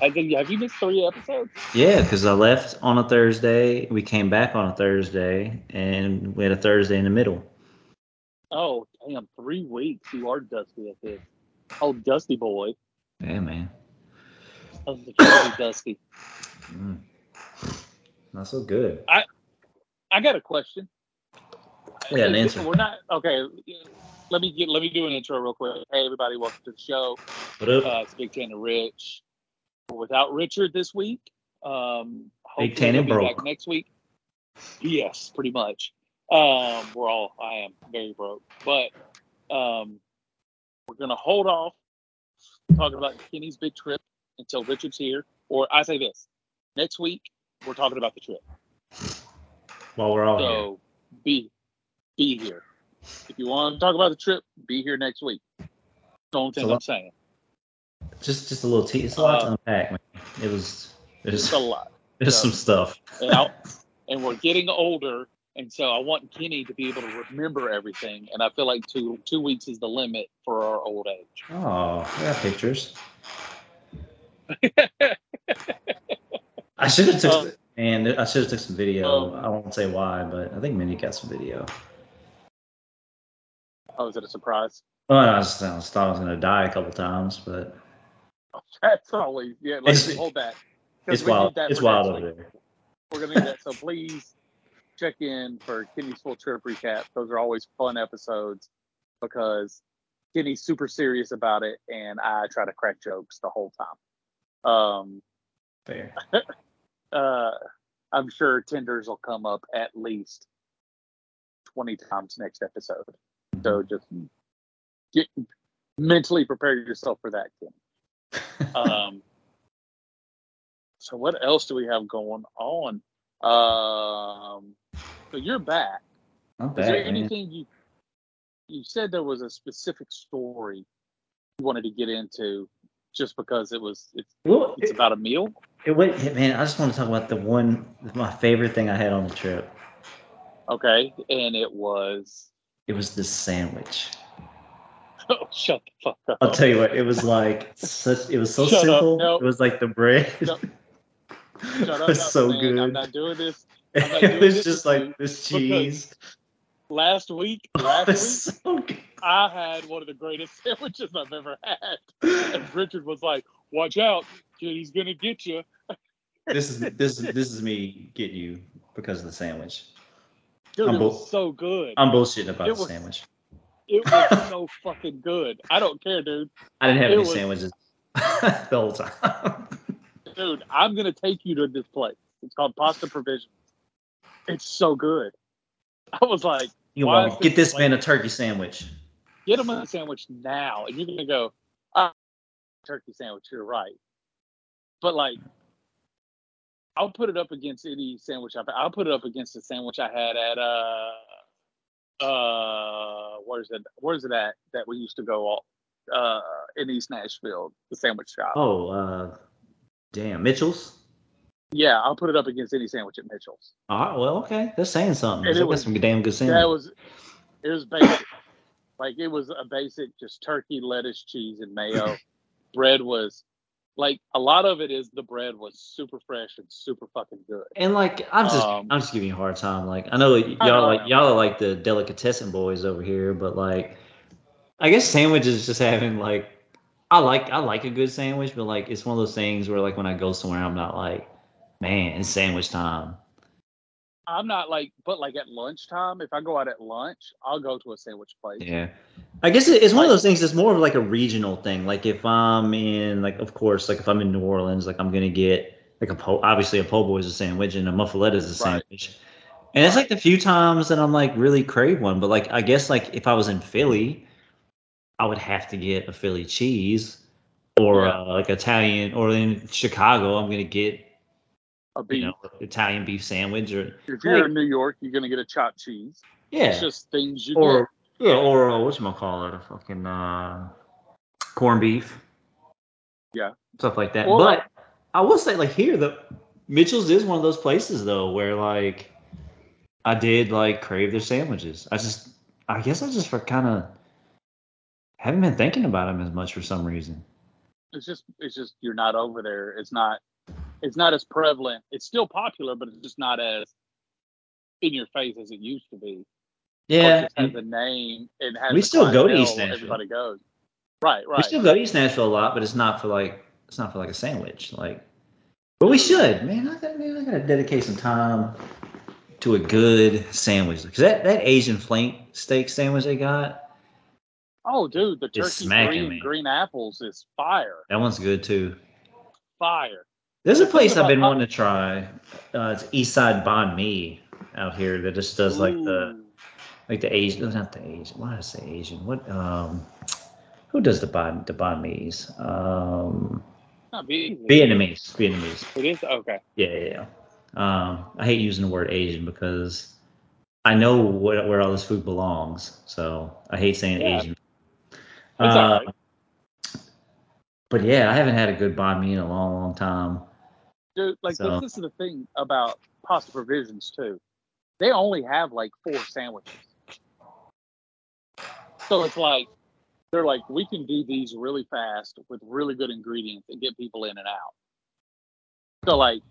Have you, have you missed three episodes? Yeah, because I left on a Thursday. We came back on a Thursday, and we had a Thursday in the middle. Oh, damn, three weeks. You are dusty at this. Oh, Dusty boy. Yeah, man. I was Dusty. Mm. Not so good. I I got a question. Yeah, an answer. We're not okay. Let me get let me do an intro real quick. Hey everybody, welcome to the show. What up? Uh, it's Big Ten and Rich. Without Richard this week, um, Big Ten and broke. back next week. Yes, pretty much. Um, we're all I am very broke, but um, we're gonna hold off talking about Kenny's big trip until Richard's here. Or I say this: next week we're talking about the trip. While we're all here. So be be here. If you want to talk about the trip, be here next week. Only thing So- I'm saying. Just just a little tea. It's a lot Uh, to unpack, man. It was there's It's a lot. there's so- some stuff. And, I'll, and we're getting older, and so I want Kenny to be able to remember everything. And I feel like two two weeks is the limit for our old age. Oh, I got pictures. I should have took Um, and I should have took some video. um, I won't say why, but I think Minnie got some video. Oh, is it a surprise? Well, I just, I just thought I was gonna die a couple times, but That's always yeah. Let's It's- hold that. it's we wild. that It's wild over there. We're gonna need that. So please check in for Kenny's full trip recap. Those are always fun episodes because Kenny's super serious about it, and I try to crack jokes the whole time. Um, Fair. uh, I'm sure tenders will come up at least twenty times next episode. So just get mentally prepare yourself for that, Kenny. Um, so what else do we have going on? Um, so you're back. I'm Is back, there man. anything you you said there was a specific story you wanted to get into just because it was it's, Well, it's it, about a meal? it, wait, man, I just want to talk about the one, my favorite thing I had on the trip. Okay, and it was It was this sandwich. oh shut the fuck up. I'll tell you what, it was like such. It was so Shut up, simple. no. It was like the bread. Shut it up, was so man, good. I'm not doing this. Not it was this just like this cheese. Last week, last week, so. I had one of the greatest sandwiches I've ever had. And Richard was like, "Watch out, kid, he's gonna get you." This is this is this is me getting you because of the sandwich. Dude, I'm it was bull- so good. I'm bullshitting about It the was- sandwich. It was so fucking good. I don't care, dude. I didn't have it any was- sandwiches the whole time. Dude, I'm gonna take you to this place. It's called Pasta Provisions. It's so good. I was like, You is get this man a turkey sandwich. get him a sandwich now, and you're gonna go, ah, turkey sandwich. You're right, but like, I'll put it up against any sandwich I've. I'll put it up against the sandwich I had at uh uh where's it where's it at that we used to go all uh in East Nashville the sandwich shop. Oh, uh, damn, Mitchell's. Yeah, I'll put it up against any sandwich at Mitchell's. All right, well, okay, that's saying something. And it was- some damn good sandwich. That was it was basic. like it was a basic just turkey, lettuce, cheese, and mayo. bread was like a lot of it is the bread was super fresh and super fucking good. And like, I'm just, Um, I'm just giving you a hard time. Like, I know y'all I like know. y'all are like the delicatessen boys over here, but like, I guess sandwiches just having like, I like, I like a good sandwich, but like, it's one of those things where like when I go somewhere, I'm not like, man, it's sandwich time. I'm not like, but like at lunchtime, if I go out at lunch, I'll go to a sandwich place. Yeah. I guess it's one of those things that's more of like a regional thing. Like if I'm in like of course like if I'm in New Orleans, like I'm gonna get like a po obviously a po' boy is a sandwich and a muffaletta is a Right. sandwich. And it's like the few times that I'm like really crave one. But like I guess like if I was in Philly, I would have to get a Philly cheese or Yeah. uh, like Italian or in Chicago, I'm gonna get A you beef. know Italian beef sandwich or if you're in New York, you're gonna get a chopped cheese. yeah. It's just things you or yeah, or uh, what's call it, a fucking uh, corned beef. Yeah. stuff like that. Well, but I will say, like here, the Mitchell's is one of those places though where like I did like crave their sandwiches. I just, I guess I just for kind of haven't been thinking about them as much for some reason. It's just it's just you're not over there. It's not it's not as prevalent. It's still popular, but it's just not as in your face as it used to be. Yeah, has the name. It has We still go to East Nashville. Everybody goes. Right, right. we still go to East Nashville a lot, but it's not for like it's not for like a sandwich. Like, but we should, man. I gotta, man, I gotta dedicate some time to a good sandwich because that that Asian flank steak sandwich they got, oh, dude, the turkey green me. green apples is fire, that one's good too. fire. There's a place I've been wanting to try. Uh, it's Eastside Banh Mi out here that just does like the Ooh. Like the Asian, not the Asian. Why did I say Asian? What um, who does the banh the banh mi's? Um, Not Vietnamese. Vietnamese, Vietnamese. It is okay. Yeah, yeah, yeah. Um, I hate using the word Asian because I know where, where all this food belongs. So I hate saying Yeah. Asian. Uh, right. But yeah, I haven't had a good banh mi in a long, long time. Dude, like So- this is the thing about pasta provisions too. They only have like four sandwiches. So it's like they're like, we can do these really fast with really good ingredients and get people in and out. So like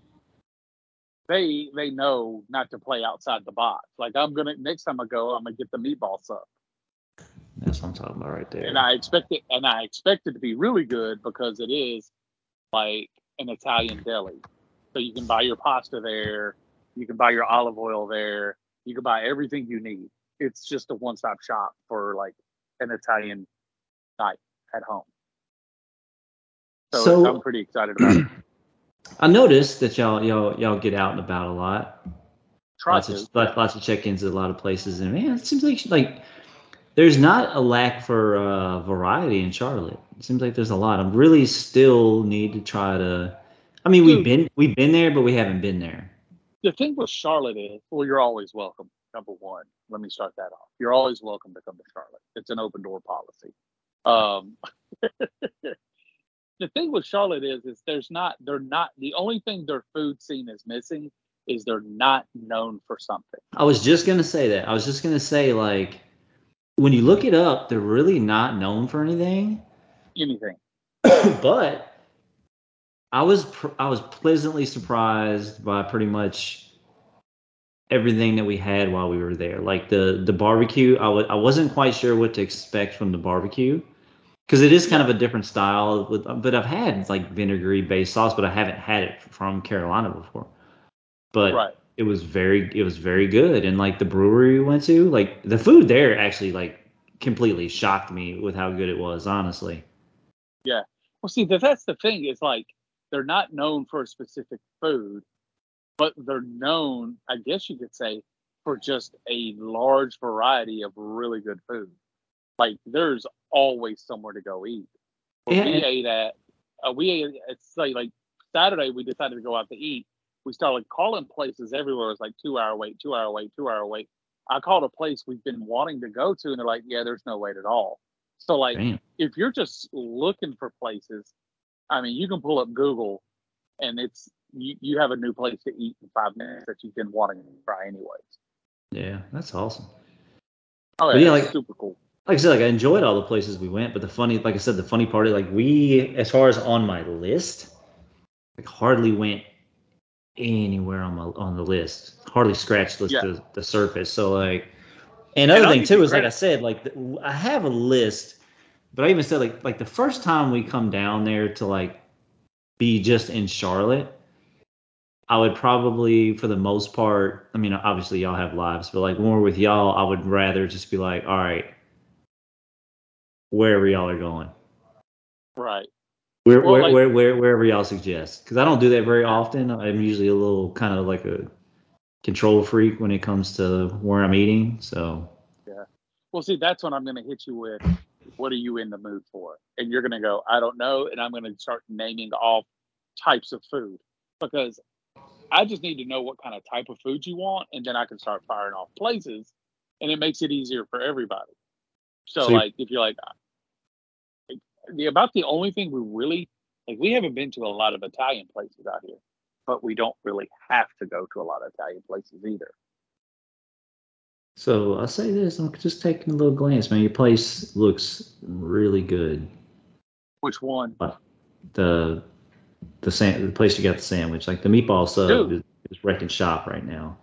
they they know not to play outside the box. Like I'm gonna next time I go, I'm gonna get the meatball sub. That's what I'm talking about right there. And I expect it and I expect it to be really good because it is like an Italian deli. So you can buy your pasta there, you can buy your olive oil there, you can buy everything you need. It's just a one stop shop for like an Italian night at home. So, So- I'm pretty excited about it. I noticed that y'all y'all y'all get out and about a lot. Try lots to. of lots, of check-ins at a lot of places, and man, it seems like like there's not a lack for uh, variety in Charlotte. It seems like there's a lot. I really still need to try to. I mean, we've been we've been there, but we haven't been there. the thing with Charlotte is, well, you're always welcome. Number one, let me start that off. You're always welcome to come to Charlotte. It's an open door policy. Um, the thing with Charlotte is, is there's not, they're not, the only thing their food scene is missing is they're not known for something. I was just gonna say that. I was just gonna say like when you look it up, they're really not known for anything. Anything. but I was pr- I was pleasantly surprised by pretty much everything that we had while we were there. Like the the barbecue, I w- I wasn't quite sure what to expect from the barbecue because it is kind of a different style. With but I've had like vinegary based sauce, but I haven't had it from Carolina before. But Right. it was very it was very good, and like the brewery we went to, like the food there actually like completely shocked me with how good it was. Honestly. Yeah. Well, see, that's the thing is like they're not known for a specific food, but they're known, I guess you could say, for just a large variety of really good food. Like there's always somewhere to go eat. Yeah, we ate at, uh, we ate at say like Saturday, we decided to go out to eat. We started calling places everywhere. It was like two hour wait, two hour wait, two hour wait. I called a place we've been wanting to go to, and they're like, yeah, there's no wait at all. So like Damn. if you're just looking for places, I mean, you can pull up Google, and it's you, you have a new place to eat in five minutes that you've been wanting to try anyways. Yeah, that's awesome. Oh yeah, yeah, like- super cool. like I said, like I enjoyed all the places we went, but the funny, like I said, the funny part is like we, as far as on my list, like hardly went anywhere on my on the list. Hardly scratched the Yeah. the, the surface. So like, and other I'll thing too is like I said, like the, I have a list, but I even said like like the first time we come down there to like be just in Charlotte. I would probably, for the most part, I mean, obviously y'all have lives, but like when we're with y'all, I would rather just be like, all right, wherever y'all are going, Right. where, Well, where, like- where, where, wherever y'all suggest. Because I don't do that very often. I'm usually a little kind of like a control freak when it comes to where I'm eating. So Yeah. Well, see, that's what I'm going to hit you with, what are you in the mood for? And you're going to go, I don't know, and I'm going to start naming off types of food because I just need to know what kind of type of food you want, and then I can start firing off places, and it makes it easier for everybody. So, So like, if you're like, the about the only thing we really like, we haven't been to a lot of Italian places out here, but we don't really have to go to a lot of Italian places either. So I'll say this. I'm just taking a little glance, man. Your place looks really good. Which one? the the the place you got the sandwich. Like the meatball sub is, is wrecking shop right now.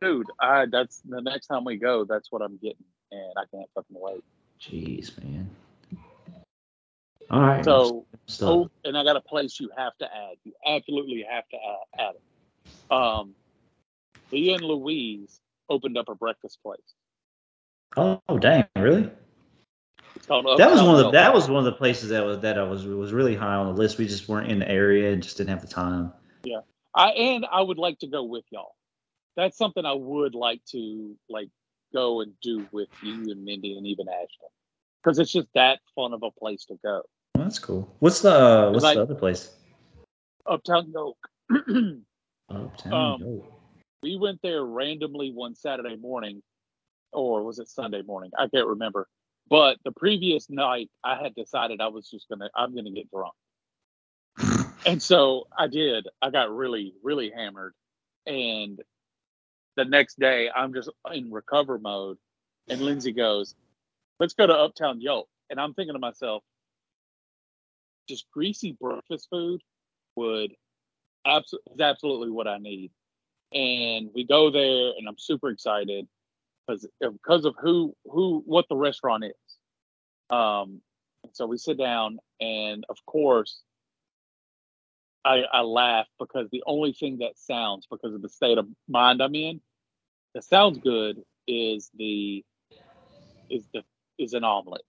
Dude, I that's the next time we go, that's what I'm getting, and I can't fucking wait. Jeez, man. All right. So, oh, and I got a place you have to add. You absolutely have to add, add it. Um, Leah and Louise opened up a breakfast place. Oh, dang, really? That was one of the that was one of the places that was that I was was really high on the list. We just weren't in the area and just didn't have the time. Yeah, I and I would like to go with y'all. That's something I would like to like go and do with you and Mindy and even Ashton, because it's just that fun of a place to go. Well, that's cool. What's the uh, what's Like- the other place? Uptown Milk. Uptown. Um, Yo. We went there randomly one Saturday morning, or was it Sunday morning? I can't remember. But the previous night, I had decided I was just gonna, I'm gonna get drunk, and so I did. I got really, really hammered, and the next day, I'm just in recover mode, and Lindsay goes, "Let's go to Uptown Yolk," and I'm thinking to myself, just greasy breakfast food would abso- is absolutely what I need and we go there and i'm super excited because because of who who what the restaurant is. Um so we sit down and of course i i laugh because the only thing that sounds because of the state of mind i'm in that sounds good is the is the is an omelet.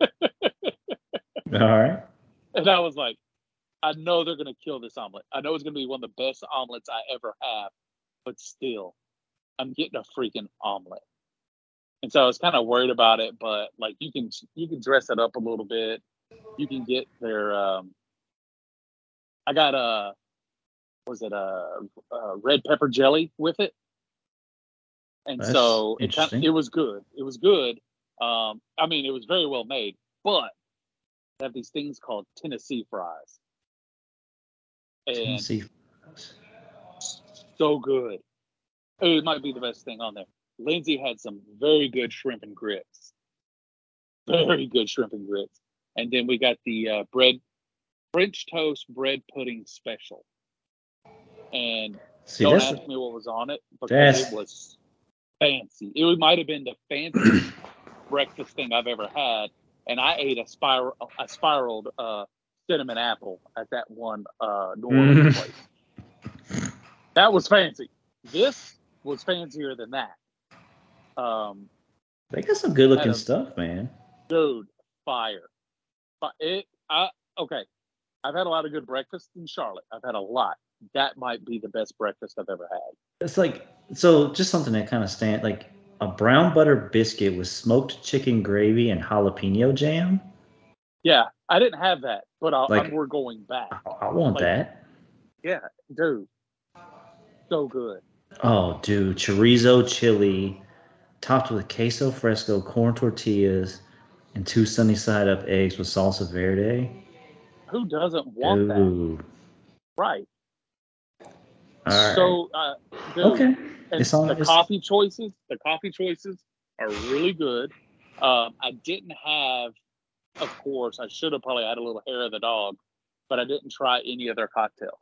All right. and i was like i know they're going to kill this omelet. I know it's going to be one of the best omelets i ever have but still, I'm getting a freaking omelet. And so I was kind of worried about it, but like you can you can dress it up a little bit. You can get their um I got a was it a, a red pepper jelly with it. And That's so it kind interesting. it was good. It was good. Um I mean it was very well made, but they have these things called Tennessee fries. And Tennessee. So good. It might be the best thing on there. Lindsay had some very good shrimp and grits. Very good shrimp and grits. And then we got the uh, bread, French toast bread pudding special. And See, don't ask me what was on it because it was fancy. It might have been the fanciest breakfast thing I've ever had. And I ate a spiral, a spiraled uh, cinnamon apple at that one uh, New Orleans Mm. place. That was fancy. This was fancier than that. Um, they got some good looking stuff, man. dude, fire. But it, I okay. I've had a lot of good breakfast in Charlotte. I've had a lot. That might be the best breakfast I've ever had. It's like so just something that kind of stand like a brown butter biscuit with smoked chicken gravy and jalapeno jam. Yeah, I didn't have that, but I, Like- I'm, we're going back. I, I want Like- that. Yeah, dude, so good. Oh, dude, chorizo chili, topped with queso fresco, corn tortillas, and two sunny side up eggs with salsa verde. Who doesn't want that? Dude. Right. All right. So, uh, dude, okay. It's on- the it's- coffee choices. The coffee choices are really good. Um, I didn't have, of course, I should have probably had a little hair of the dog, but I didn't try any of their cocktails.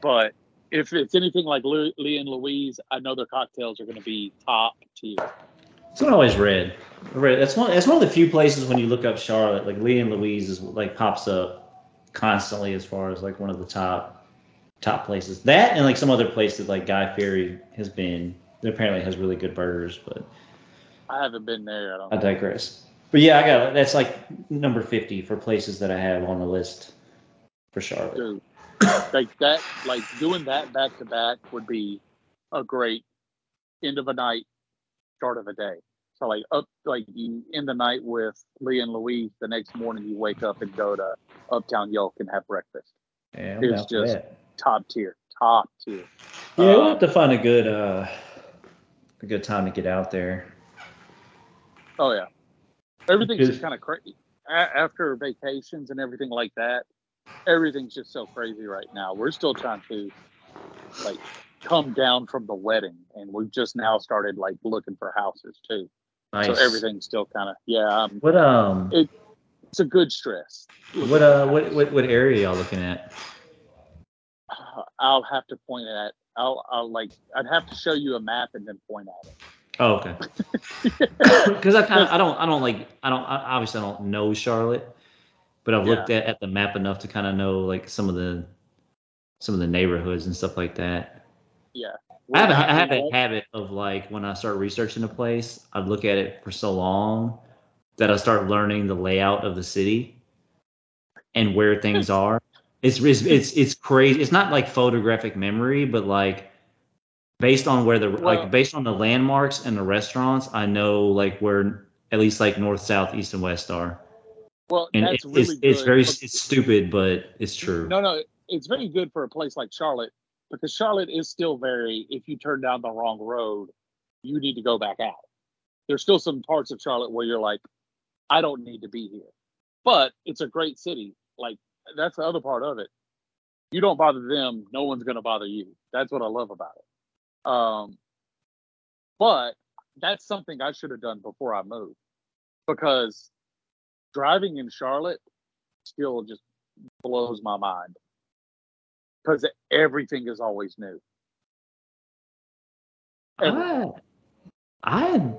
But if it's anything like Leah, and Louise, I know their cocktails are going to be top tier. It's not always red. Red. That's one. That's one of the few places when you look up Charlotte, like Leah and Louise is like pops up constantly as far as like one of the top top places. That and like some other places like Guy Fieri has been. Apparently has really good burgers, but I haven't been there. I don't. I digress. But yeah, I got that's like number fifty for places that I have on the list for Charlotte. Dude, like that, like doing that back to back would be a great end of a night, start of a day. So like up, like you end the night with Leah and Louise. The next morning you wake up and go to Uptown Yolk and have breakfast. Yeah, I'm It's just- that. Top tier, top tier. Yeah, we'll Um, have to find a good uh a good time to get out there. Oh yeah, everything's just kind of crazy after vacations and everything like that. Everything's just so crazy right now. We're still trying to like come down from the wedding, and we've just now started like looking for houses too. Nice. So everything's still kind of yeah. Um, What um It- It's a good stress. What uh, what what, what area y'all looking at? Uh, I'll have to point at. I'll, I'll like. I'd have to show you a map and then point at it. Oh, okay. Because I kind of I don't I don't like I don't I, obviously I don't know Charlotte, but I've looked at, at the map enough to kind of know like some of the some of the neighborhoods and stuff like that. Yeah. I have, a, I have a habit of like when I start researching a place, I look at it for so long that I start learning the layout of the city and where things are. It's it's it's, it's crazy. It's not like photographic memory, but like based on where the Well- like based on the landmarks and the restaurants, I know like where at least like north, south, east, and west are. Well, And that's it- really it's good. it's very it's stupid, but it's true. No, no, it's very good for a place like Charlotte because Charlotte is still very. If you turn down the wrong road, you need to go back out. There's still some parts of Charlotte where you're like, I don't need to be here, but it's a great city. Like that's the other part of it. You don't bother them, no one's gonna bother you. That's what I love about it. Um, but that's something I should have done before I moved because driving in Charlotte still just blows my mind because everything is always new. I I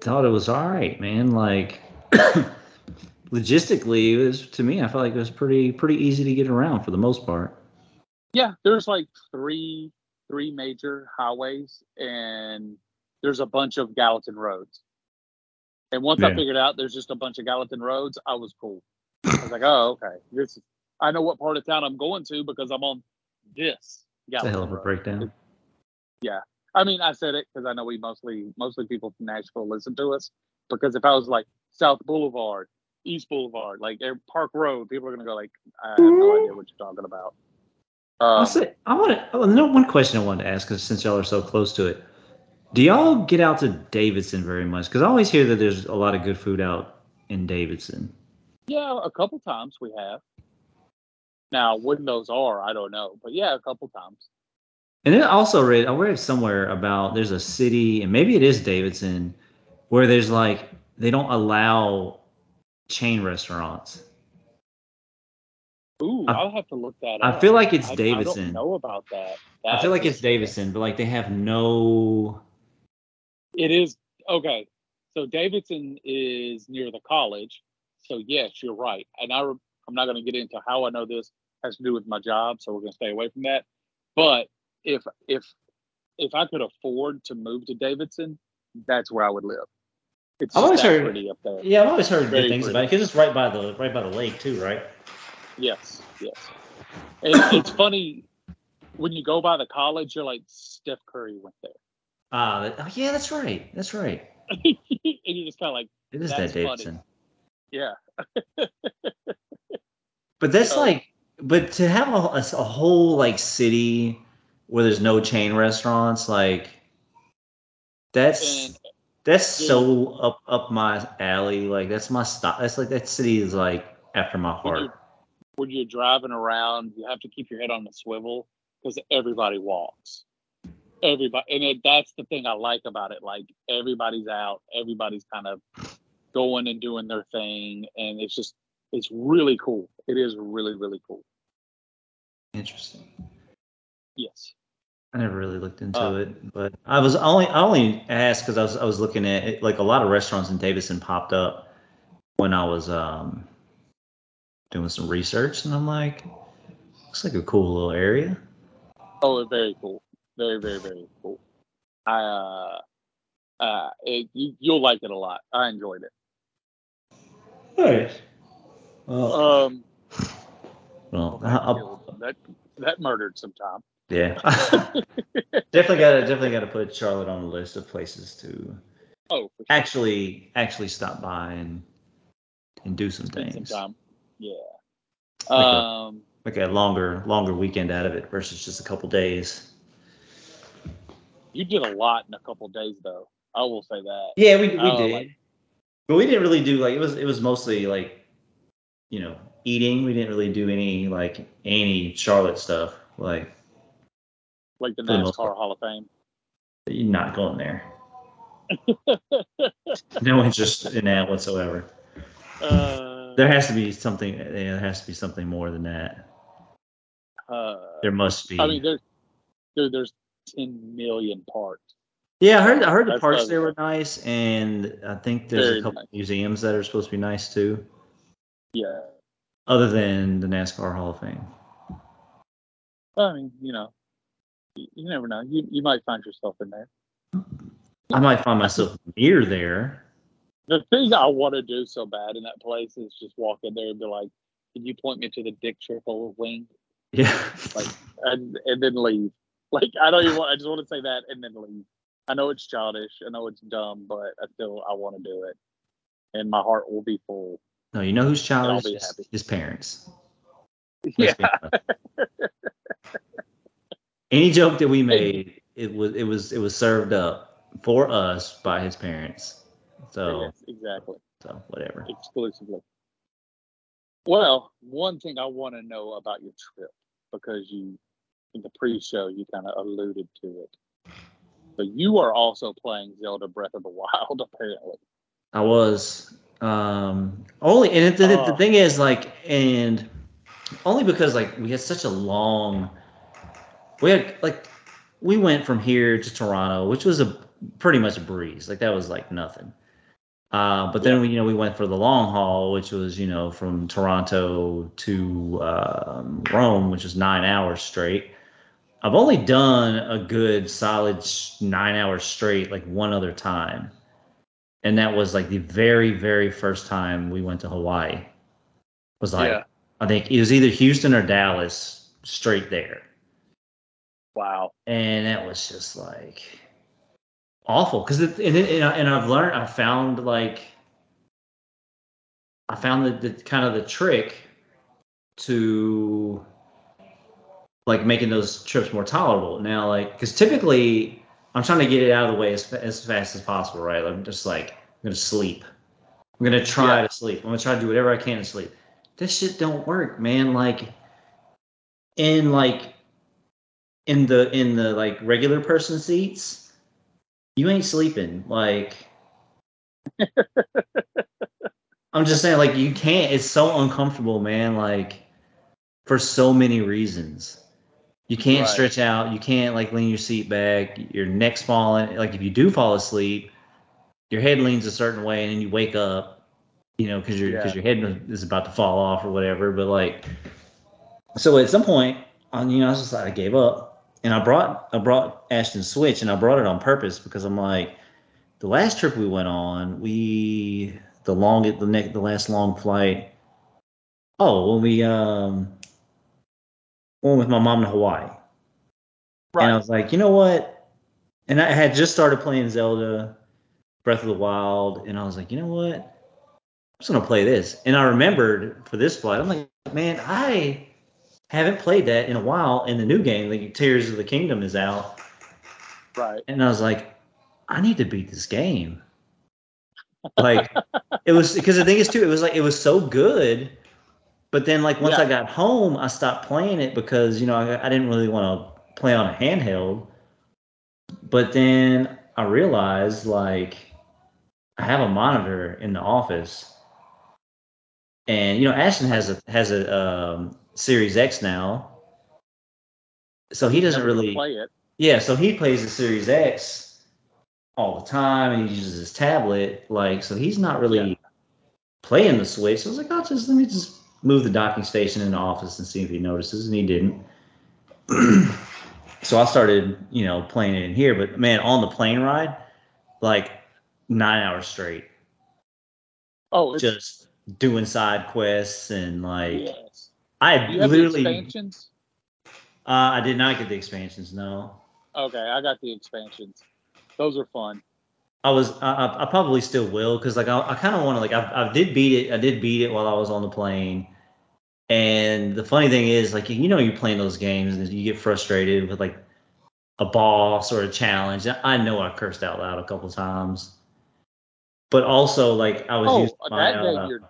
thought it was all right, man. Like logistically, it was to me. I felt like it was pretty pretty easy to get around for the most part. Yeah, there's like three three major highways and there's a bunch of Gallatin roads. And once I figured out there's just a bunch of Gallatin roads, I was cool. I was like, oh, okay. This is, I know what part of town I'm going to because I'm on this It's a hell of a road. breakdown. I mean, I said it because I know we mostly mostly people from Nashville listen to us. Because if I was like South Boulevard, East Boulevard, like Park Road, people are gonna go like, I have no idea what you're talking about. I Um, say I want to. Oh, no, one question I wanted to ask, because since y'all are so close to it, do y'all get out to Davidson very much? Because I always hear that there's a lot of good food out in Davidson. yeah, a couple times we have. Now, when those are, I don't know, but yeah, a couple times. And then I also read, I read somewhere about there's a city, and maybe it is Davidson, where there's like they don't allow chain restaurants. Ooh, I- I'll have to look that I up. I feel like it's I, I Davidson. don't know about that. I feel like it's Davidson, but like they have no. It is okay. So Davidson is near the college. So yes, you're right. And I, I'm not going to get into how I know this has to do with my job. So we're going to stay away from that. But if if if I could afford to move to Davidson, that's where I would live. It's I've always heard- pretty up there. Yeah, I've always heard Very good things pretty. about it because it's right by the right by the lake too, right? Yes, yes. And it's funny when you go by the college, you're like Steph Curry went there, Ah, oh, yeah, that's right, that's right. and you're just kind of like, It is that funny. Davidson. yeah. But that's So- like, but to have a, a, a whole like city where there's no chain restaurants, like that's And that's so up up my alley. Like that's my style. That's like that city is like after my when heart. you when you're driving around, you have to keep your head on the swivel because everybody walks. Everybody, and it, that's the thing I like about it. Like everybody's out, everybody's kind of going and doing their thing, and it's just it's really cool. It is really really cool. Interesting. Yes. I never really looked into Oh. it, but I was only I only asked because I was I was looking at it, like a lot of restaurants in Davidson popped up when I was um doing some research, and I'm like, looks like a cool little area. Oh, very cool. Very very very cool. I uh uh it, you, you'll like it a lot. I enjoyed it. Nice. Well, Um, well that, killed- that that murdered some time. yeah. definitely gotta definitely gotta put Charlotte on the list of places to Oh, sure. actually actually stop by and and do some Spend some things. time. Yeah. Like a- Um. Like a longer longer weekend out of it versus just a couple days. You did a lot in a couple days, though. I will say that. Yeah, we, we Oh, did. like- but we didn't really do like it was it was mostly like you know, eating. We didn't really do any like any Charlotte stuff. Like Like the NASCAR. Hall of Fame. you're not going there. no interest in that whatsoever. Uh, Uh, There has to be something. Yeah, there has to be something more than that. uh, There must be. I mean, there's there, there's 10 million parts. yeah, I heard. I heard the That's parks there were nice, and I think there's Very a couple nice. museums that are supposed to be nice too, Yeah. other than the NASCAR Hall of Fame. I mean, you know, you, you never know. You you might find yourself in there. I might find myself near there. The thing I want to do so bad in that place is just walk in there and be like, "Can you point me to the Dick Trickle wing?" Yeah. Like, and and then leave. Like I don't even want. I just want to say that and then leave. I know it's childish. I know it's dumb, but I still I want to do it, and my heart will be full. no, you know who's childish? His, his parents. Yeah. Let's be honest. Any joke that we made, it was it was it was served up for us by his parents. So Yes, exactly. so whatever. exclusively. Well, one thing I want to know about your trip because you in the pre-show you kind of alluded to it. But you are also playing Zelda Breath of the Wild, apparently. I was um only and the, the Oh. thing is like and only because like we had such a long we had like we went from here to Toronto, which was a pretty much a breeze. Like that was like nothing. Uh, but then Yeah. we, you know, we went for the long haul, which was you know from Toronto to um, Rome, which was nine hours straight. I've only done a good solid nine hours straight, like one other time, and that was like the very, very first time we went to Hawaii. Was like Yeah. I think it was either Houston or Dallas, straight there Wow. and that was just like awful because and, it- and, I- and I've learned I found like I found the, the kind of the trick to like making those trips more tolerable now like because typically I'm trying to get it out of the way as, as fast as possible right I'm just like I'm gonna sleep I'm gonna try Yeah. to sleep I'm gonna try to do whatever I can to sleep this shit don't work man like in like in the in the like regular person seats, you ain't sleeping. Like I'm just saying, like you can't. It's so uncomfortable, man. Like for so many reasons, you can't Right. stretch out. You can't like lean your seat back. Your neck's falling. Like if you do fall asleep, your head leans a certain way, and then you wake up. You know, because your because Yeah. your head is about to fall off or whatever. But like, so at some point, on you know, I was just like, I gave up, and I brought I brought Ashton's Switch, and I brought it on purpose because I'm like, the last trip we went on, we the long the next the last long flight. Oh, when we um went with my mom to Hawaii, Right. and I was like, you know what? And I had just started playing Zelda, Breath of the Wild, and I was like, you know what? I'm just gonna play this. And I remembered for this flight, I'm like, man, I haven't played that in a while. And the new game, like Tears of the Kingdom, is out, right. and I was like, I need to beat this game. Like it was because the thing is too, it was like it was so good, but then like once Yeah. I got home, I stopped playing it because you know I, I didn't really want to play on a handheld. But then I realized like I have a monitor in the office, and you know Ashton has a has a um, Series X now, so he doesn't really play it. yeah, so he plays the Series X all the time, and he uses his tablet. Like, so he's not really Yeah. playing the Switch. So I was like, oh, just let me just move the docking station in the office and see if he notices, and he didn't. so I started, you know, playing it in here. But man, on the plane ride, like nine hours straight, Oh, just doing side quests and like yes. I Do you have literally, the uh. I did not get the expansions. No, Okay, I got the expansions. Those are fun. I was I, I probably still will because like I, I kind of want to like I, I did beat it I did beat it while I was on the plane, and the funny thing is like you know you're playing those games and you get frustrated with like a boss or a challenge. I know I cursed out loud a couple times, but also like I was Oh, using my that day uh, you're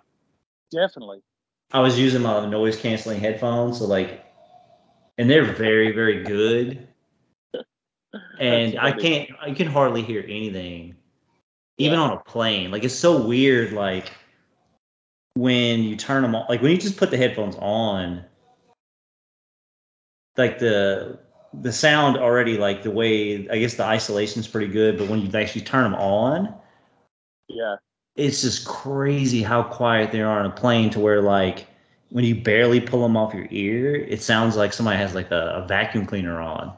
definitely. I was using my noise canceling headphones, so like, and they're very very good, and I can't I can hardly hear anything even Yeah. on a plane. Like it's so weird. Like when you turn them on, like when you just put the headphones on, like the the sound already like the way I guess the isolation's pretty good, but when you actually turn them on, Yeah. it's just crazy how quiet they are on a plane to where like when you barely pull them off your ear, it sounds like somebody has like a, a vacuum cleaner on.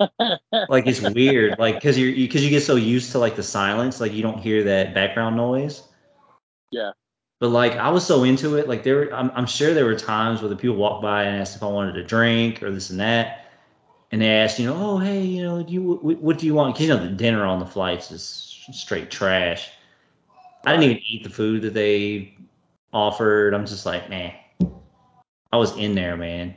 Like it's weird, like because you're because you get so used to like the silence, like you don't hear that background noise. Yeah. But like I was so into it, like there, I'm, I'm sure there were times where the people walked by and asked if I wanted a drink or this and that, and they asked, you know, oh hey, you know, do you what, what do you want? Because you know the dinner on the flights is straight trash. I didn't even eat the food that they offered. I'm just like, man, I was in there, man.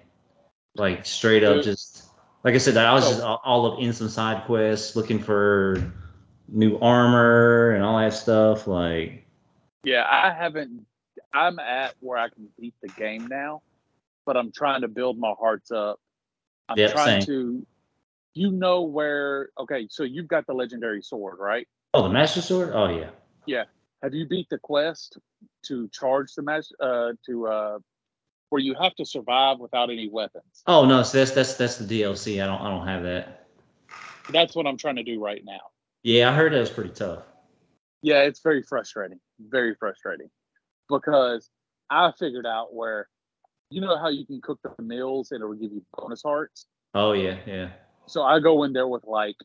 Like straight up, just like I said, I was just all, up in some side quests, looking for new armor and all that stuff. Like, Yeah, I haven't. I'm at where I can beat the game now, but I'm trying to build my hearts up. I'm Yep, trying same. to. You know where? Okay, so you've got the legendary sword, right? oh, the Master Sword. Oh yeah. Yeah. Have you beat the quest to charge the match? Uh, to uh, where you have to survive without any weapons. Oh no, so that's that's that's the DLC. I don't I don't have that. That's what I'm trying to do right now. Yeah, I heard that was pretty tough. Yeah, it's very frustrating. Very frustrating because I figured out where, you know how you can cook the meals and it will give you bonus hearts. Oh yeah, yeah. So I go in there with like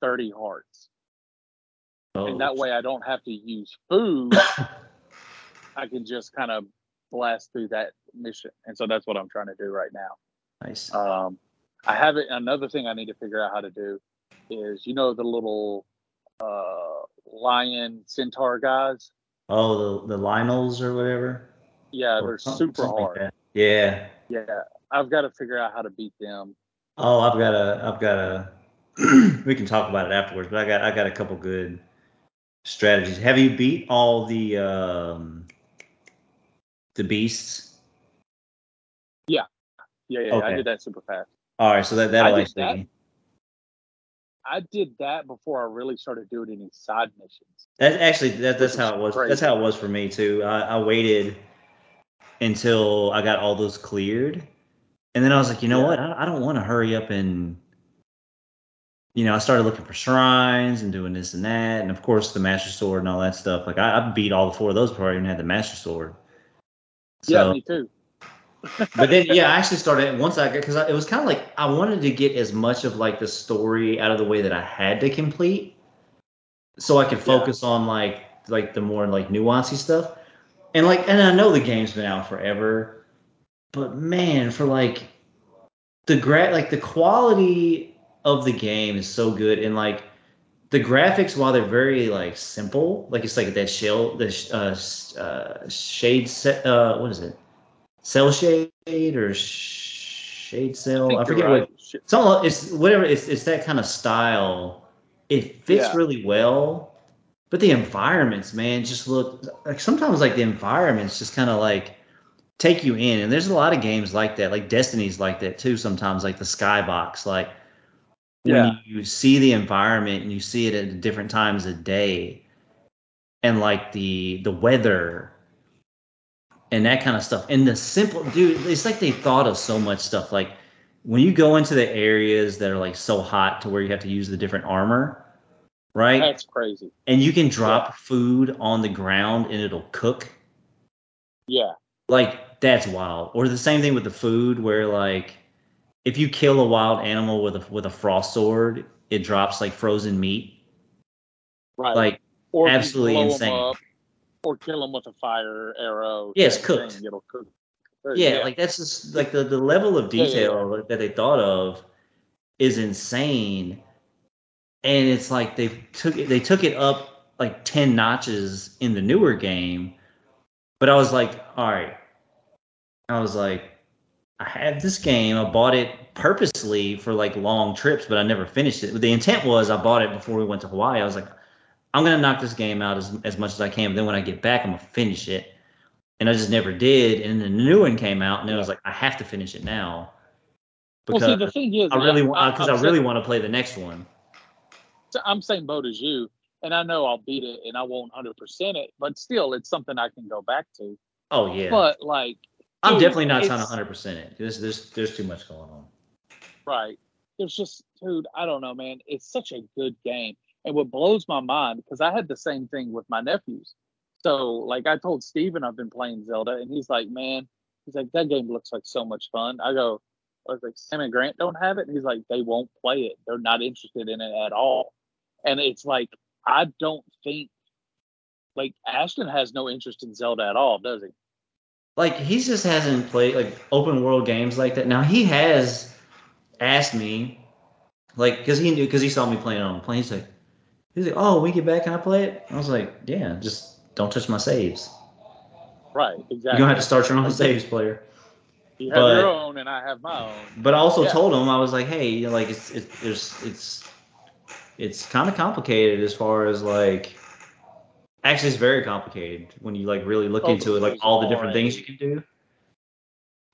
30 hearts. Oh, And that way I don't have to use food. I can just kind of blast through that mission. And so that's what I'm trying to do right now. nice. Um, I have it. Another thing I need to figure out how to do is, you know, the little uh, lion centaur guys. oh, the the Lynels or whatever. Yeah, Or they're super something like hard. that. Yeah. Yeah, I've got to figure out how to beat them. Oh, I've got a, I've got a. we can talk about it afterwards, but I got, I got a couple good strategies. Have you beat all the, um, the beasts? Yeah, yeah, yeah, I did that super fast. All right, so that that'll did actually. that. I did that before I really started doing any side missions. That actually, that, that's how it was. crazy. That's how it was for me too. I, I waited until I got all those cleared, and then I was like, you know Yeah. what? I, I don't want to hurry up and, you know, I started looking for shrines and doing this and that, and of course the Master Sword and all that stuff. Like I, I beat all the four of those before I even had the Master Sword. Yeah, me too. but then yeah, I actually started once I got because it was kind of like I wanted to get as much of like the story out of the way that I had to complete, so I could focus on like like the more like nuancy stuff. And like, and I know the game's been out forever, but man, for like the gra like the quality of the game is so good, and like the graphics, while they're very like simple, like it's like that shell, the uh, uh, shade set, uh, what is it, cell shade or shade cell? think I, forget right. what. it's all it's whatever. It's it's that kind of style. It fits Yeah. really well, but the environments, man, just look like sometimes like the environments just kind of like take you in. And there's a lot of games like that, like Destiny's like that too. Sometimes like the Skybox, like when Yeah. you see the environment and you see it at different times of day, and like the the weather and that kind of stuff. And the simple dude, it's like they thought of so much stuff. Like when you go into the areas that are like so hot to where you have to use the different armor, right? That's crazy. and you can drop food on the ground and it'll cook. Yeah, Like that's wild. Or the same thing with the food where like if you kill a wild animal with a with a frost sword, it drops like frozen meat. right. Like or absolutely insane. up, or kill them with a fire arrow. Yeah, cooked. thing, It'll cook. yeah, like that's just like the, the level of Yeah, yeah, detail that they thought of is insane. And it's like they took it they took it up like 10 notches in the newer game. But I was like, all right. I was like, I had this game. I bought it purposely for like long trips, but I never finished it. The intent was I bought it before we went to Hawaii. I was like, I'm gonna knock this game out as, as much as I can. But then when I get back, I'm gonna finish it. And I just never did. And then the new one came out, and then I was like, I have to finish it now Well, because see, the thing is, I really want because I, uh, I'm really want to play the next one. I'm same boat as you. and I know I'll beat it and I won't hundred percent it, but still, it's something I can go back to. Oh yeah. But like, I'm dude, definitely not trying 100 percent it. There's there's there's too much going on. Right. There's just, dude, I don't know, man. It's such a good game. And what blows my mind, because I had the same thing with my nephews. So, like, I told Steven I've been playing Zelda, and he's like, man, he's like, that game looks like so much fun. I go, I was like, Sam and Grant don't have it. And he's like, they won't play it. They're not interested in it at all. And it's like, I don't think, like, Ashton has no interest in Zelda at all, does he? Like he just hasn't played like open world games like that. Now he has asked me, like, because he knew because he saw me playing on a plane. He's like, he's like, oh, we get back, can I play it? I was like, yeah, just don't touch my saves. Right. Exactly. Exactly. gonna have to start your own saves, player. You have but- your own, and I have my own. But I also Yeah. told him I was like, hey, you know, like it's it's there's it's it's kind of complicated as far as like actually it's very complicated when you like really look into it, like all the different things you can do.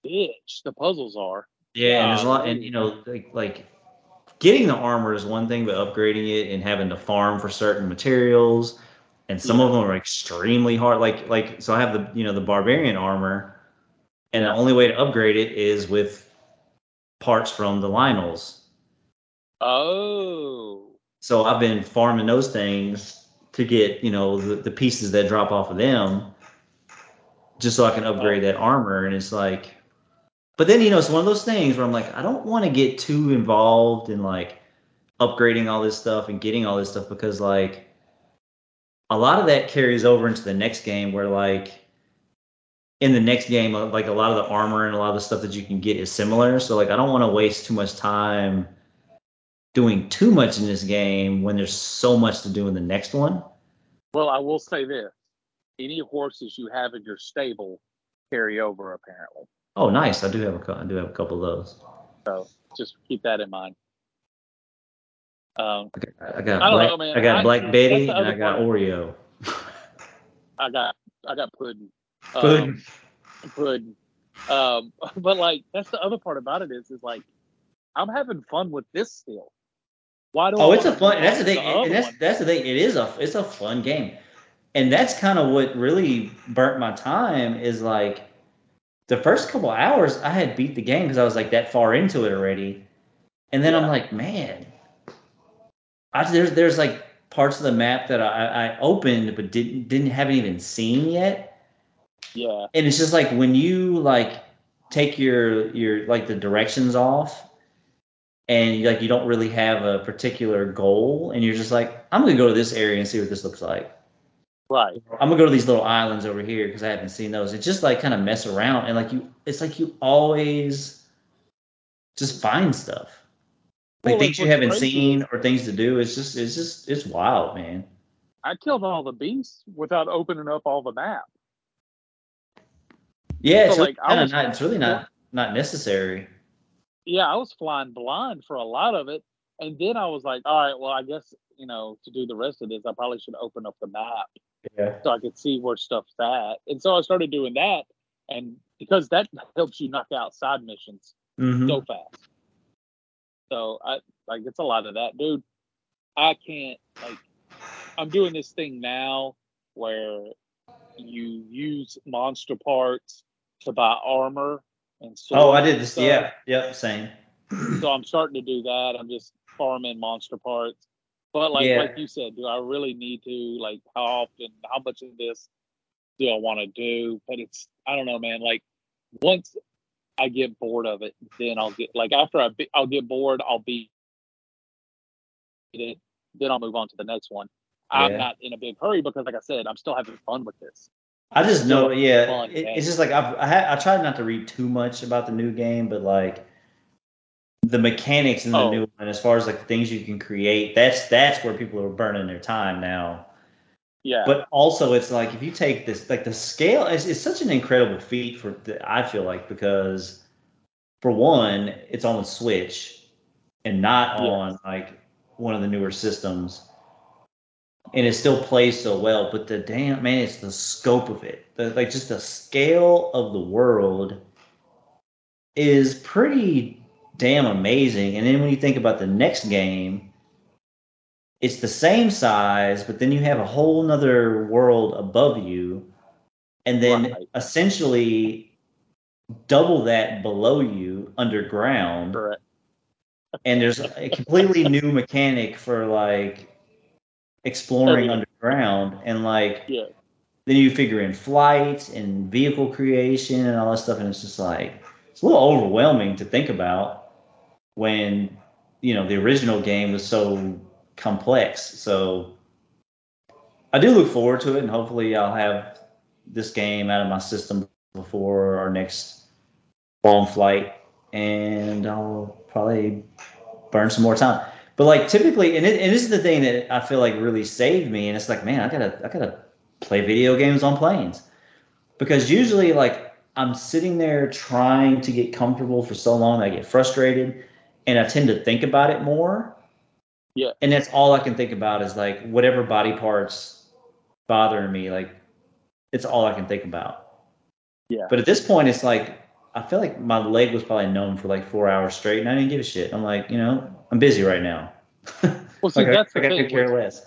Bitch, the puzzles are. Yeah, and there's a lot, and you know, like like getting the armor is one thing, but upgrading it and having to farm for certain materials, and some of them are extremely hard. Like like so, I have the you know the barbarian armor, and the only way to upgrade it is with parts from the Lynels. Oh, So I've been farming those things to get you know the, the pieces that drop off of them, just so I can upgrade that armor. And it's like, but then you know it's one of those things where I'm like, I don't want to get too involved in like upgrading all this stuff and getting all this stuff because like a lot of that carries over into the next game where like in the next game like a lot of the armor and a lot of the stuff that you can get is similar so like i don't want to waste too much time doing too much in this game when there's so much to do in the next one well, I will say this: any horses you have in your stable carry over. Apparently, oh nice i do have a i do have a couple of those So just keep that in mind. Um, i got, I black know, man. i got I- black betty and i got part. oreo I got, I got pudding. Um, Pudding. pudding. Um, but like that's the other part about it is, is like I'm having fun with this still. Why do oh, I Oh, it's a fun. That's the thing. other and that's one? that's the thing. It is a it's a fun game, and that's kind of what really burnt my time. Is like the first couple hours I had beat the game because I was like that far into it already, and then I'm like, man, I there's there's like parts of the map that I, I opened but didn't didn't haven't even seen yet, Yeah, and it's just like when you like take your your like the directions off and like you don't really have a particular goal and you're just like i'm gonna go to this area and see what this looks like. Right. i'm gonna go to these little islands over here because i haven't seen those. It's just like kind of mess around and like you it's like you always just find stuff. Like Well, things you haven't crazy seen or things to do it's just it's just it's wild man. I killed all the beasts without opening up all the map. yeah it's So, really like, was- not it's really not not necessary Yeah, I was flying blind for a lot of it, and then I was like, all right, well, I guess you know to do the rest of this, I probably should open up the map yeah so I could see where stuff's at. And so I started doing that, and because that helps you knock out side missions hmm so fast. So I like it's a lot of that, dude. I can't like I'm doing this thing now where you use monster parts to buy armor and swords oh i did this stuff. yeah yep same So I'm starting to do that. I'm just farming monster parts. But like Yeah. like you said, do I really need to? Like how often? How much of this do I want to do? But it's I don't know, man. Like once I get bored of it, then I'll get like after I be, I'll get bored, I'll be it. Then I'll move on to the next one. I'm not in a big hurry because, like I said, I'm still having fun with this. I just know, yeah. It, it's just like I've, I ha- I tried not to read too much about the new game, but like the mechanics in the Oh. new one, as far as like the things you can create, that's that's where people are burning their time now. Yeah, But also, it's like if you take this, like the scale, it's, it's such an incredible feat for the, I feel like because for one, it's on the Switch and not Yes. on like one of the newer systems, and it still plays so well. But the damn man, it's the scope of it, the, like just the scale of the world is pretty damn amazing. And then when you think about the next game, it's the same size, but then you have a whole nother world above you, and then Right. essentially double that below you underground. Correct. And there's a completely new mechanic for like exploring Everything. underground, and like Yeah. then you figure in flights and vehicle creation and all that stuff, and it's just like it's a little overwhelming to think about when you know the original game was so complex. So I do look forward to it, and hopefully I'll have this game out of my system before our next long flight, and I'll probably burn some more time. But like typically, and, it, and this is the thing that I feel like really saved me, and it's like, man, I gotta, I gotta play video games on planes because usually like I'm sitting there trying to get comfortable for so long I get frustrated and I tend to think about it more. Yeah. And that's all I can think about is like whatever body parts bothering me, like it's all I can think about. Yeah. But at this point it's like I feel like my leg was probably numb for like four hours straight and I didn't give a shit. I'm like, you know, I'm busy right now. Well, see, like, that's I, the thing. care With, less.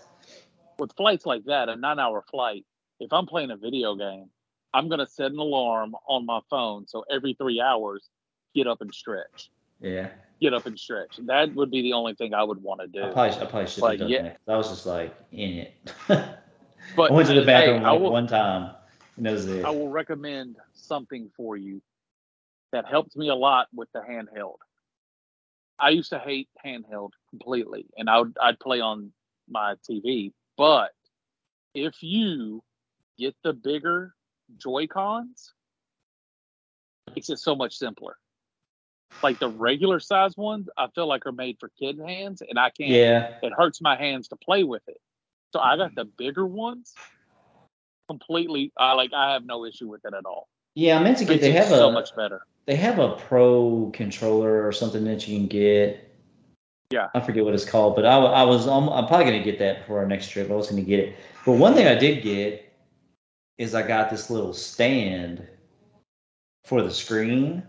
with flights like that, a nine-hour flight, if I'm playing a video game, I'm gonna set an alarm on my phone so every three hours, get up and stretch. Yeah. Get up and stretch. That would be the only thing I would want to do. I probably, I probably should have done yeah- that. I was just like in it. But I went to the bathroom I like will, one time, and that was it. I will recommend something for you that helped me a lot with the handheld. I used to hate handheld completely, and I would I'd play on my TV. But if you get the bigger Joy Cons, makes it so much simpler. Like the regular size ones, I feel like are made for kid hands, and I can't. yeah, It hurts my hands to play with it. So I got the bigger ones. Completely, I like. I have no issue with it at all. yeah. I meant to get. They have so a much better. They have a pro controller or something that you can get. Yeah. I forget what it's called, but I, I was I'm, I'm probably gonna get that for our next trip. I was gonna get it, but one thing I did get is I got this little stand for the screen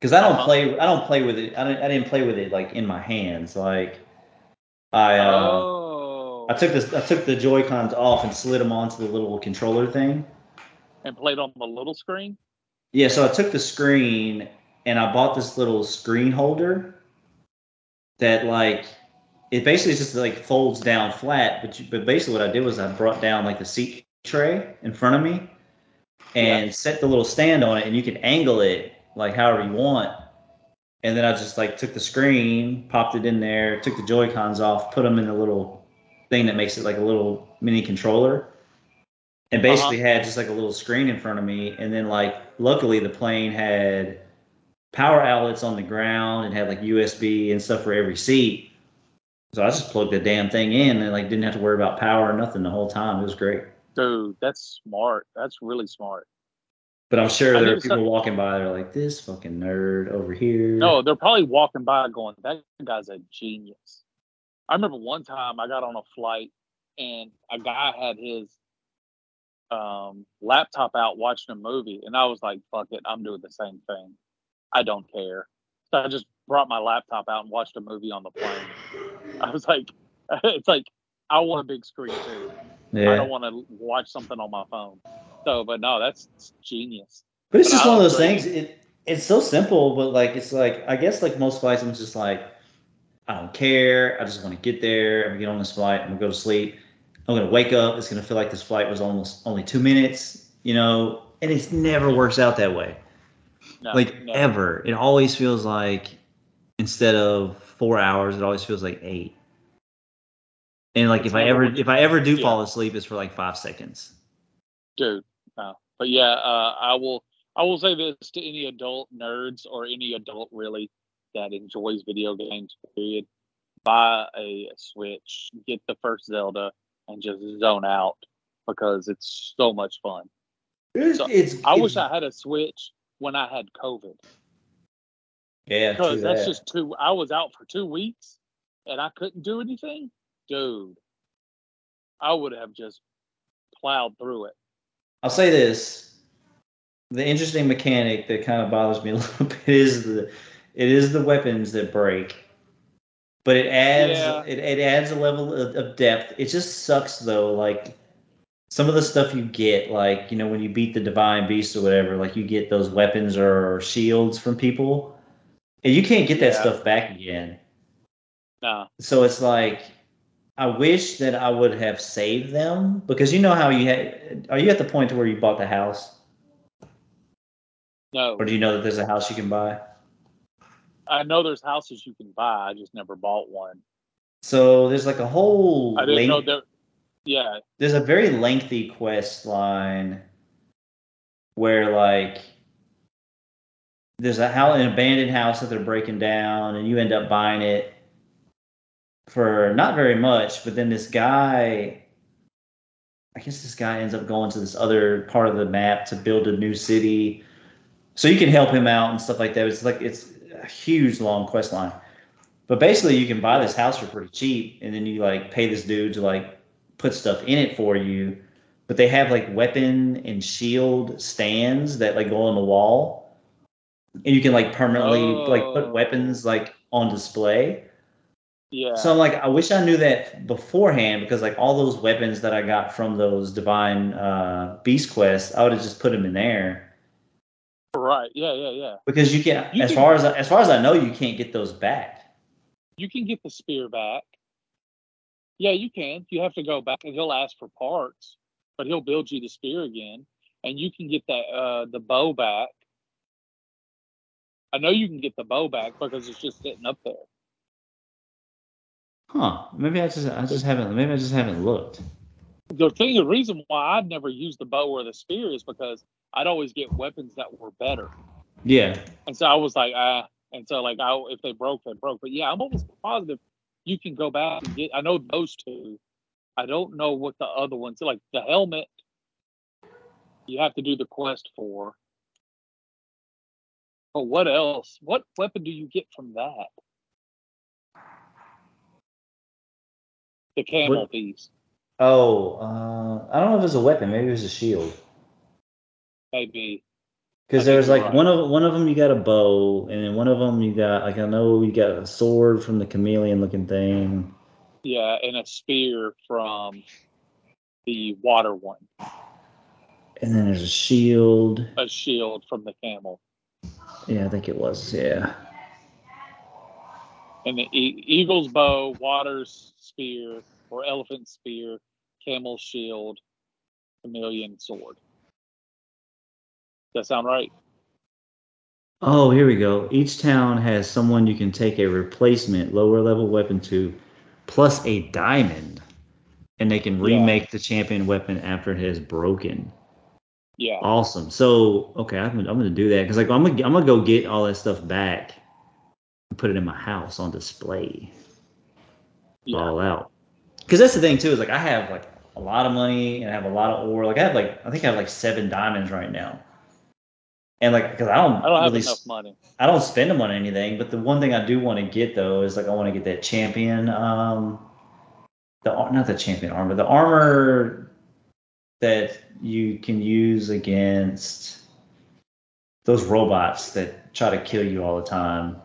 because I don't Uh-huh. play I don't play with it. I didn't I didn't play with it like in my hands. Like I uh, oh, I took this I took the Joy Cons off and slid them onto the little controller thing. and played on the little screen. Yeah, so I took the screen and I bought this little screen holder that like it basically just like folds down flat. But you, but basically what I did was I brought down like the seat tray in front of me and Yeah. set the little stand on it, and you can angle it like however you want. And then I just like took the screen, popped it in there, took the Joy Cons off, put them in the little thing that makes it like a little mini controller, and uh-huh. basically had just like a little screen in front of me. And then like luckily the plane had power outlets on the ground and had like USB and stuff for every seat. So I just plugged the damn thing in and like didn't have to worry about power or nothing the whole time. It was great. Dude, that's smart. That's really smart. But I'm sure I there are people start- walking by. They're like, "This fucking nerd over here." No, they're probably walking by going, "That guy's a genius." I remember one time I got on a flight and a guy had his um, laptop out watching a movie, and I was like, "Fuck it, I'm doing the same thing. I don't care." So I just brought my laptop out and watched a movie on the plane. I was like, "It's like I want a big screen too. I don't want to watch something on my phone." So, but no, that's genius. But it's But just I one of those things. It it's so simple, but like it's like I guess like most flights, I'm just like I don't care. I just want to get there. I'm gonna get on this flight. I'm gonna go to sleep. I'm gonna wake up. It's gonna feel like this flight was almost only two minutes. You know, and it never works out that way. No, like no. ever. It always feels like instead of four hours, it always feels like eight. And like It's if I ever if I ever do yeah. fall asleep, it's for like five seconds. dude. No. But yeah, uh, I will. I will say this to any adult nerds or any adult really that enjoys video games. Period. Buy a Switch, get the first Zelda, and just zone out because it's so much fun. It's, So, it's I it's- wish I had a Switch when I had COVID yeah, true because that's that. just two. I was out for two weeks and I couldn't do anything, dude. I would have just plowed through it. I'll say this: the interesting mechanic that kind of bothers me a little bit is the it is the weapons that break. But it adds Yeah. it, it adds a level of, of depth. It just sucks though, like some of the stuff you get, like you know when you beat the divine beast or whatever, like you get those weapons or shields from people, and you can't get that Yeah. stuff back again. No. So it's like I wish that I would have saved them because you know how you had. Are you at the point to where you bought the house, No. or do you know that there's a house you can buy? I know there's houses you can buy. I just never bought one. So there's like a whole. I didn't know length- there. Yeah. there's a very lengthy quest line where like there's a house, an abandoned house that they're breaking down, and you end up buying it for not very much. But then this guy, I guess this guy ends up going to this other part of the map to build a new city, so you can help him out and stuff like that. It's like it's a huge long quest line. But basically, you can buy this house for pretty cheap, and then you like pay this dude to like put stuff in it for you. But they have like weapon and shield stands that like go on the wall, and you can like permanently like put Oh. weapons like on display. Yeah. So I'm like, I wish I knew that beforehand because like all those weapons that I got from those divine uh, beast quests, I would have just put them in there right. Yeah. Yeah. Yeah. because you can. You as can- far as as far as I know, you can't get those back. You can get the spear back. Yeah, you can. You have to go back and he'll ask for parts, but he'll build you the spear again, and you can get that uh, the bow back. I know you can get the bow back because it's just sitting up there. Huh? Maybe I just I just haven't maybe I just haven't looked. The thing, the reason why I'd never used the bow or the spear is because I'd always get weapons that were better, Yeah. and so I was like, ah, and so like, I if they broke, they broke. But yeah, I'm almost positive you can go back and get. I know those two. I don't know what the other ones like. The helmet, you have to do the quest for. But what else? What weapon do you get from that? The camel What- piece, Oh, uh, I don't know if it's a weapon. Maybe it was a shield. maybe. Because think there's like right. one of one of them you got a bow, and then one of them you got like I know you got a sword from the chameleon looking thing. Yeah, and a spear from the water one, And then there's a shield. a shield from the camel, Yeah, I think it was. Yeah. and the e- eagle's bow, water's spear or elephant spear, camel shield, chameleon sword. Does that sound right? Oh, here we go. Each town has someone you can take a replacement lower level weapon to, plus a diamond, and they can Yeah. remake the champion weapon after it has broken. Yeah. Awesome. So okay, I'm gonna, I'm gonna do that because like I'm gonna I'm gonna go get all that stuff back and put it in my house on display. Yeah. All out. Because that's the thing too is like I have like a lot of money and I have a lot of ore. Like I have like I think I have like seven diamonds right now. And like because I don't I don't have really enough money. I don't spend them on anything. But the one thing I do want to get though is like I want to get that champion um the not the champion armor the armor that you can use against those robots that try to kill you all the time.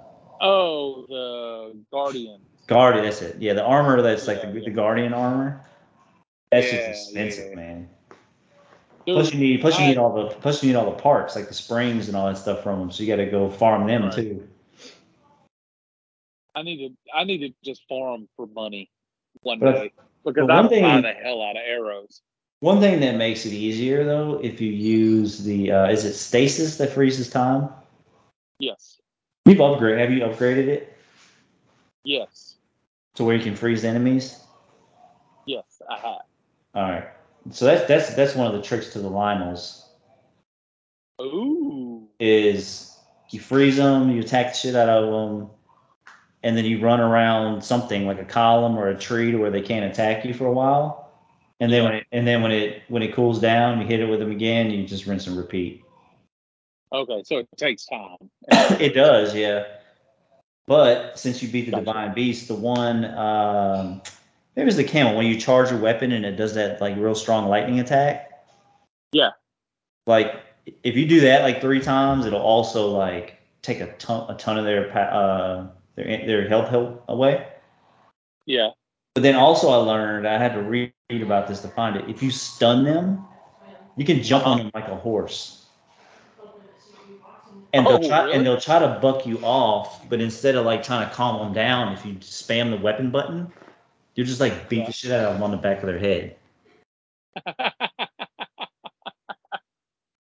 Oh, the guardian. Guardian, that's it. Yeah, the armor that's like Yeah, the, yeah. the Guardian armor. That's Yeah, just expensive, man. Dude, Plus you need plus you need all the plus you need all the parts like the springs and all that stuff from them. So you got to go farm them Right. too. I need to I need to just farm for money one But- day because I'm thing- buying the hell out of arrows. One thing that makes it easier though, if you use the uh, is it stasis that freezes time? Yes, You've upgraded. have you upgraded it yes, to where you can freeze enemies? yes. I have. All right. So that's that's that's one of the tricks to the Lynels Ooh, is you freeze them, you attack the shit out of them, and then you run around something like a column or a tree to where they can't attack you for a while. And then when it and then when it when it cools down, you hit it with them again. You just rinse and repeat. okay. So it takes time. It does, yeah. But since you beat the Gotcha. divine beast, the one um, maybe it's the camel when you charge your weapon and it does that like real strong lightning attack. Yeah. Like if you do that like three times, it'll also like take a ton a ton of their uh their their health health away. Yeah. But then also I learned I had to read about this to find it. If you stun them, you can jump on them like a horse. And they'll Oh, try really? and they'll try to buck you off, but instead of like trying to calm them down, if you spam the weapon button, you're just like beat Yeah. the shit out of them on the back of their head.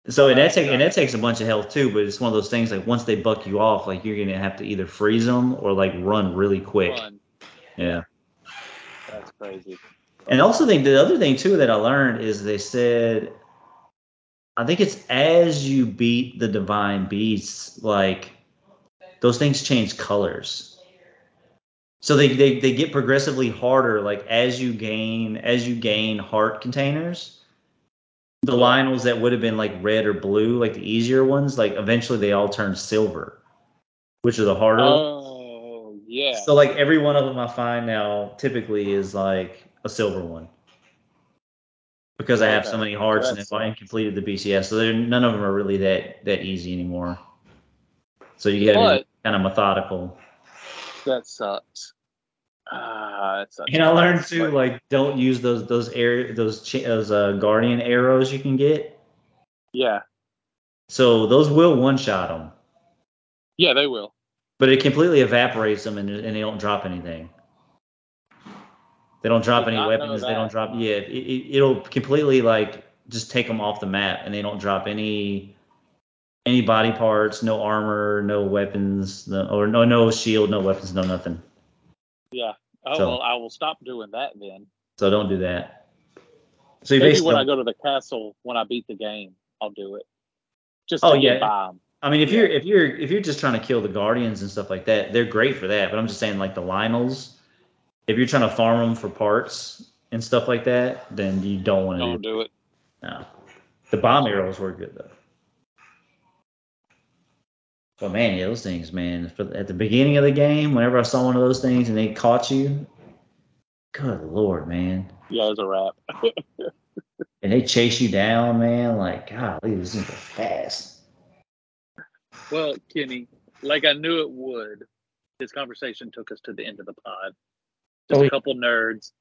So and that take, and that takes a bunch of health too, but it's one of those things like once they buck you off, like you're gonna have to either freeze them or like run really quick. Fun. Yeah. That's crazy. And also, think the other thing too that I learned is they said, I think it's as you beat the divine beasts, like those things change colors. So they, they, they get progressively harder, like as you gain as you gain heart containers. The Lynels that would have been like red or blue, like the easier ones, like eventually they all turn silver, which are the harder. ones. Oh, yeah. So like every one of them I find now typically is like a silver one. Because I have so many hearts and if I completed the BCS, so none of them are really that that easy anymore. So you gotta be kind of methodical. that sucks. Ah, that sucks. And I learned too, But- like don't use those those air those cha- those uh, guardian arrows you can get. yeah. So those will one shot them, Yeah, they will. but it completely evaporates them and, and they don't drop anything. They don't drop any weapons. They don't drop. Yeah, it, it, it'll completely like just take them off the map, and they don't drop any any body parts, no armor, no weapons, no, or no no shield, no weapons, no nothing. Yeah. Oh, So- well, I will stop doing that then. So don't do that. So you Maybe basically, when I go to the castle, when I beat the game, I'll do it. Just Oh, yeah. get by 'em. I mean, if Yeah. you're if you're if you're just trying to kill the guardians and stuff like that, they're great for that. But I'm just saying, like the Lynels, if you're trying to farm them for parts and stuff like that, then you don't want to Don't do do it. No. The bomb arrows were good though. But man, yeah, those things, man. For, at the beginning of the game, whenever I saw one of those things and they caught you, good lord, man. Yeah, it was a wrap. And they chase you down, man. Like, golly, this things are fast. Well, Kenny, like I knew it would, this conversation took us to the end of the pod. Just Oh, a couple nerds,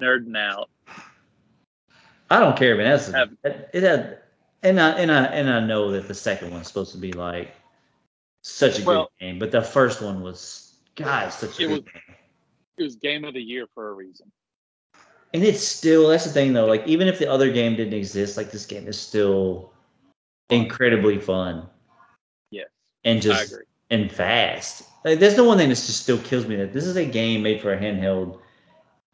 nerding out. I don't care, man. That's Have- it, it had, and I and I and I know that the second one's supposed to be like such a good game, but the first one was God, such a good was- game. It was game of the year for a reason. And it's still that's the thing though. Like even if the other game didn't exist, like this game is still incredibly fun Yes, and just agree. And fast. Like, there's the one thing that just still kills me that this is a game made for a handheld,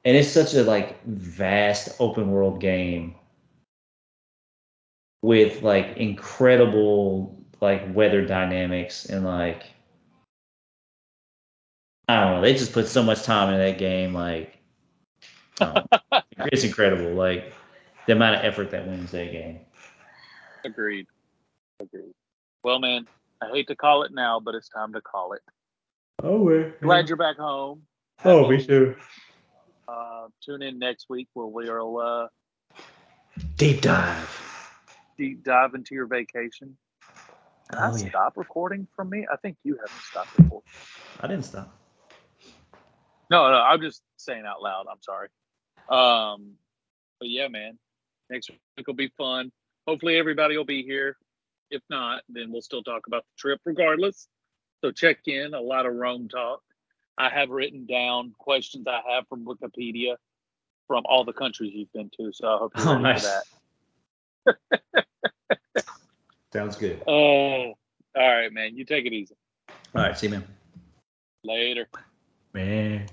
and it's such a like vast open world game with like incredible like weather dynamics and like I don't know. They just put so much time into that game. Like it's incredible. Like the amount of effort that went into that game. Agreed. Agreed. Well, man, I hate to call it now, but it's time to call it. Oh, we're Glad you're back home. Oh, me too. Uh, tune in next week where we'll uh, Deep dive. deep dive into your vacation. Did I Oh yeah. stop recording from me? I think you haven't stopped recording. I didn't stop. No, no, I'm just saying out loud. I'm sorry. Um, but yeah, man, next week will be fun. Hopefully, everybody will be here. If not, then we'll still talk about the trip regardless. So check in. A lot of Rome talk. I have written down questions I have from Wikipedia from all the countries you've been to. So I hope you're Oh, nice. for that. Sounds good. Oh, all right, man. You take it easy. All right, see you, man. Later. Man.